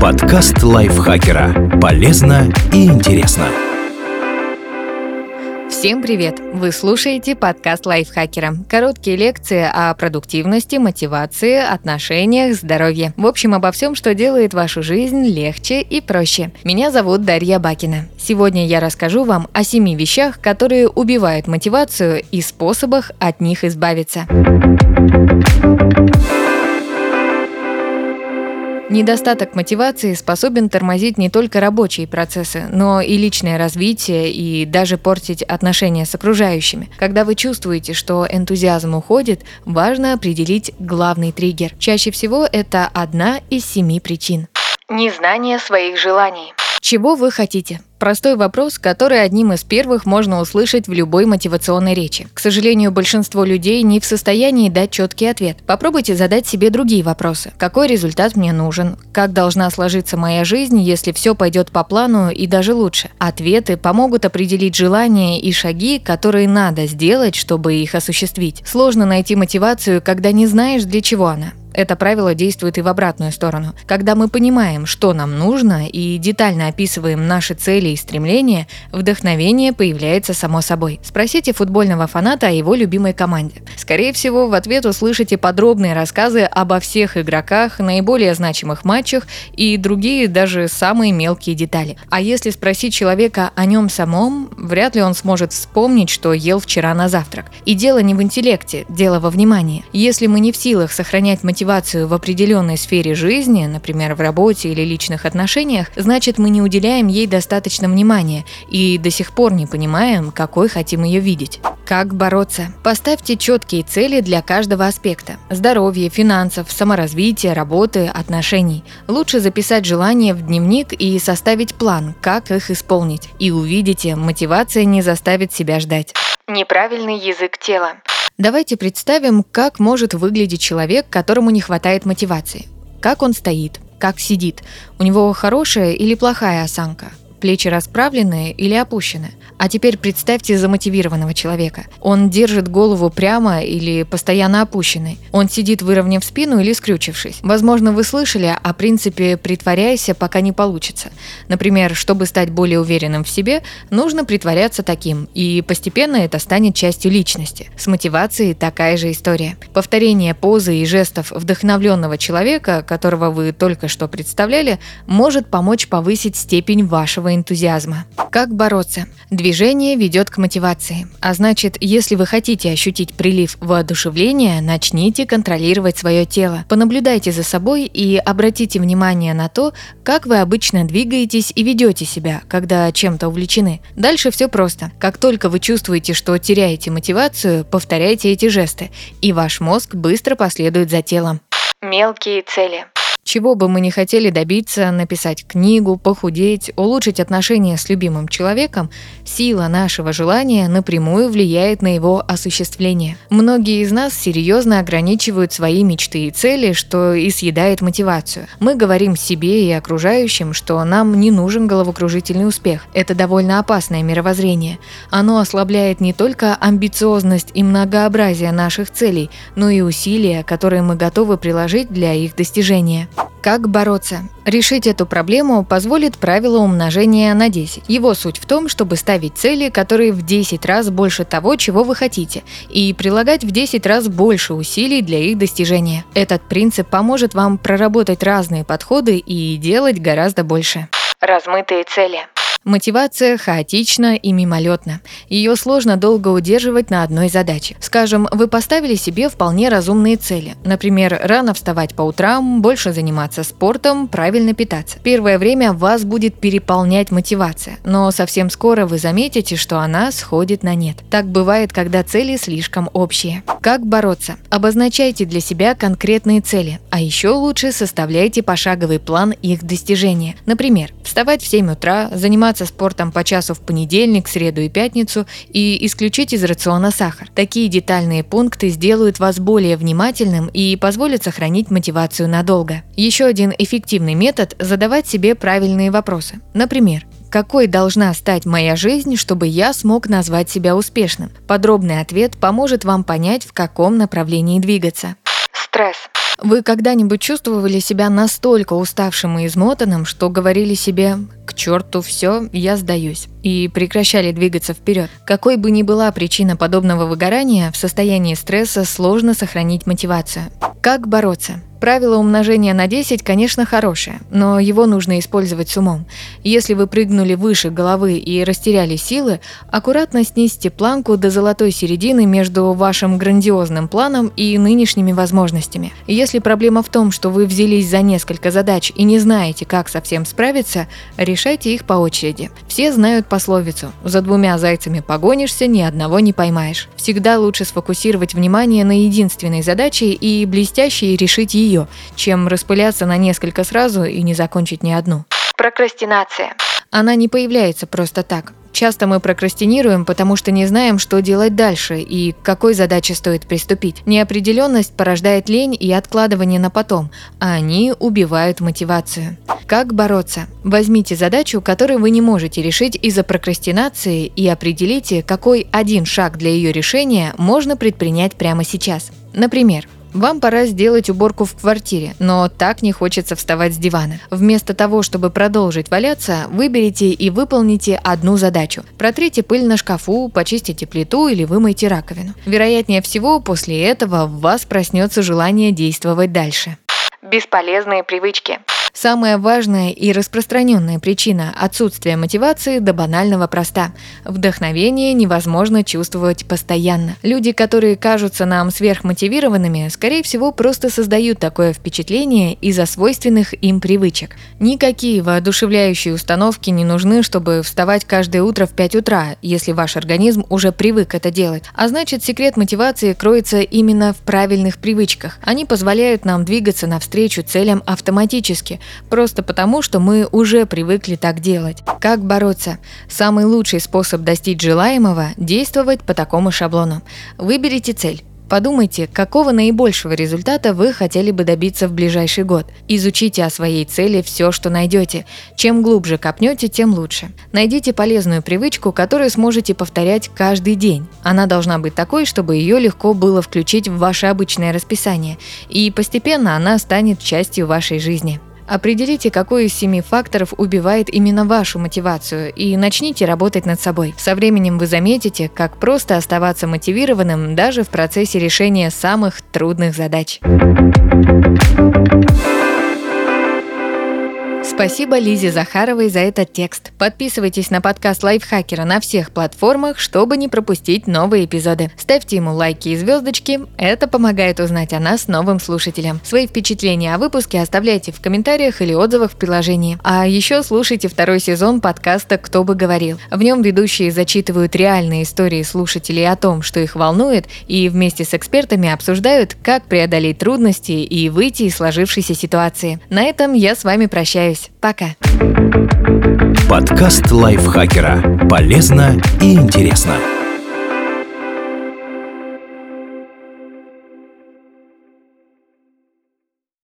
Подкаст лайфхакера. Полезно и интересно. Всем привет! Вы слушаете подкаст лайфхакера. Короткие лекции о продуктивности, мотивации, отношениях, здоровье. В общем, обо всем, что делает вашу жизнь легче и проще. Меня зовут Дарья Бакина. Сегодня я расскажу вам о семи вещах, которые убивают мотивацию и способах от них избавиться. Недостаток мотивации способен тормозить не только рабочие процессы, но и личное развитие и даже портить отношения с окружающими. Когда вы чувствуете, что энтузиазм уходит, важно определить главный триггер. Чаще всего это одна из семи причин. Незнание своих желаний. Чего вы хотите? Простой вопрос, который одним из первых можно услышать в любой мотивационной речи. К сожалению, большинство людей не в состоянии дать четкий ответ. Попробуйте задать себе другие вопросы. Какой результат мне нужен? Как должна сложиться моя жизнь, если все пойдет по плану и даже лучше? Ответы помогут определить желания и шаги, которые надо сделать, чтобы их осуществить. Сложно найти мотивацию, когда не знаешь, для чего она. Это правило действует и в обратную сторону. Когда мы понимаем, что нам нужно, и детально описываем наши цели и стремления, вдохновение появляется само собой. Спросите футбольного фаната о его любимой команде. Скорее всего, в ответ услышите подробные рассказы обо всех игроках, наиболее значимых матчах и другие даже самые мелкие детали. А если спросить человека о нем самом, вряд ли он сможет вспомнить, что ел вчера на завтрак. И дело не в интеллекте, дело во внимании. Если мы не в силах сохранять мотивацию мотивацию в определенной сфере жизни, например, в работе или личных отношениях, значит мы не уделяем ей достаточно внимания и до сих пор не понимаем, какой хотим ее видеть. Как бороться? Поставьте четкие цели для каждого аспекта. Здоровье, финансов, саморазвития, работы, отношений. Лучше записать желания в дневник и составить план, как их исполнить. И увидите, мотивация не заставит себя ждать. Неправильный язык тела. Давайте представим, как может выглядеть человек, которому не хватает мотивации. Как он стоит, как сидит, у него хорошая или плохая осанка, плечи расправленные или опущены – а теперь представьте замотивированного человека. Он держит голову прямо или постоянно опущенной. Он сидит выровняв спину или скрючившись. Возможно, вы слышали о принципе «притворяйся, пока не получится». Например, чтобы стать более уверенным в себе, нужно притворяться таким, и постепенно это станет частью личности. С мотивацией такая же история. Повторение позы и жестов вдохновленного человека, которого вы только что представляли, может помочь повысить степень вашего энтузиазма. Как бороться? Движение ведет к мотивации. А значит, если вы хотите ощутить прилив воодушевления, начните контролировать свое тело. Понаблюдайте за собой и обратите внимание на то, как вы обычно двигаетесь и ведете себя, когда чем-то увлечены. Дальше все просто. Как только вы чувствуете, что теряете мотивацию, повторяйте эти жесты, и ваш мозг быстро последует за телом. Мелкие цели. Чего бы мы ни хотели добиться, написать книгу, похудеть, улучшить отношения с любимым человеком, сила нашего желания напрямую влияет на его осуществление. Многие из нас серьезно ограничивают свои мечты и цели, что и съедает мотивацию. Мы говорим себе и окружающим, что нам не нужен головокружительный успех. Это довольно опасное мировоззрение. Оно ослабляет не только амбициозность и многообразие наших целей, но и усилия, которые мы готовы приложить для их достижения. Как бороться? Решить эту проблему позволит правило умножения на 10. Его суть в том, чтобы ставить цели, которые в 10 раз больше того, чего вы хотите, и прилагать в 10 раз больше усилий для их достижения. Этот принцип поможет вам проработать разные подходы и делать гораздо больше. Размытые цели. Мотивация хаотична и мимолетна. Ее сложно долго удерживать на одной задаче. Скажем, вы поставили себе вполне разумные цели. Например, рано вставать по утрам, больше заниматься спортом, правильно питаться. Первое время вас будет переполнять мотивация, но совсем скоро вы заметите, что она сходит на нет. Так бывает, когда цели слишком общие. Как бороться? Обозначайте для себя конкретные цели, а еще лучше составляйте пошаговый план их достижения. Например, вставать в 7 утра, заниматься заниматься спортом по часу в понедельник, среду и пятницу и исключить из рациона сахар. Такие детальные пункты сделают вас более внимательным и позволят сохранить мотивацию надолго. Еще один эффективный метод – задавать себе правильные вопросы. Например, какой должна стать моя жизнь, чтобы я смог назвать себя успешным? Подробный ответ поможет вам понять, в каком направлении двигаться. Стресс. Вы когда-нибудь чувствовали себя настолько уставшим и измотанным, что говорили себе «к черту все, я сдаюсь» и прекращали двигаться вперед? Какой бы ни была причина подобного выгорания, в состоянии стресса сложно сохранить мотивацию. Как бороться? Правило умножения на 10, конечно, хорошее, но его нужно использовать с умом. Если вы прыгнули выше головы и растеряли силы, аккуратно снизьте планку до золотой середины между вашим грандиозным планом и нынешними возможностями. Если проблема в том, что вы взялись за несколько задач и не знаете, как со всем справиться, решайте их по очереди. Все знают пословицу «За двумя зайцами погонишься, ни одного не поймаешь». Всегда лучше сфокусировать внимание на единственной задаче и блестяще решить ее ее, чем распыляться на несколько сразу и не закончить ни одну. Прокрастинация. Она не появляется просто так. Часто мы прокрастинируем, потому что не знаем, что делать дальше и к какой задаче стоит приступить. Неопределенность порождает лень и откладывание на потом, а они убивают мотивацию. Как бороться? Возьмите задачу, которую вы не можете решить из-за прокрастинации и определите, какой один шаг для ее решения можно предпринять прямо сейчас. Например, вам пора сделать уборку в квартире, но так не хочется вставать с дивана. Вместо того, чтобы продолжить валяться, выберите и выполните одну задачу. Протрите пыль на шкафу, почистите плиту или вымойте раковину. Вероятнее всего, после этого в вас проснется желание действовать дальше. Бесполезные привычки. Самая важная и распространенная причина отсутствия мотивации до банального проста. Вдохновение невозможно чувствовать постоянно. Люди, которые кажутся нам сверхмотивированными, скорее всего, просто создают такое впечатление из-за свойственных им привычек. Никакие воодушевляющие установки не нужны, чтобы вставать каждое утро в 5 утра, если ваш организм уже привык это делать. А значит, секрет мотивации кроется именно в правильных привычках. Они позволяют нам двигаться навстречу целям автоматически, просто потому, что мы уже привыкли так делать. Как бороться? Самый лучший способ достичь желаемого – действовать по такому шаблону. Выберите цель. Подумайте, какого наибольшего результата вы хотели бы добиться в ближайший год. Изучите о своей цели все, что найдете. Чем глубже копнете, тем лучше. Найдите полезную привычку, которую сможете повторять каждый день. Она должна быть такой, чтобы ее легко было включить в ваше обычное расписание. И постепенно она станет частью вашей жизни. Определите, какой из семи факторов убивает именно вашу мотивацию, и начните работать над собой. Со временем вы заметите, как просто оставаться мотивированным даже в процессе решения самых трудных задач. Спасибо Лизе Захаровой за этот текст. Подписывайтесь на подкаст Лайфхакера на всех платформах, чтобы не пропустить новые эпизоды. Ставьте ему лайки и звездочки, это помогает узнать о нас новым слушателям. Свои впечатления о выпуске оставляйте в комментариях или отзывах в приложении. А еще слушайте второй сезон подкаста «Кто бы говорил». В нем ведущие зачитывают реальные истории слушателей о том, что их волнует, и вместе с экспертами обсуждают, как преодолеть трудности и выйти из сложившейся ситуации. На этом я с вами прощаюсь. Пока. Подкаст лайфхакера. Полезно и интересно.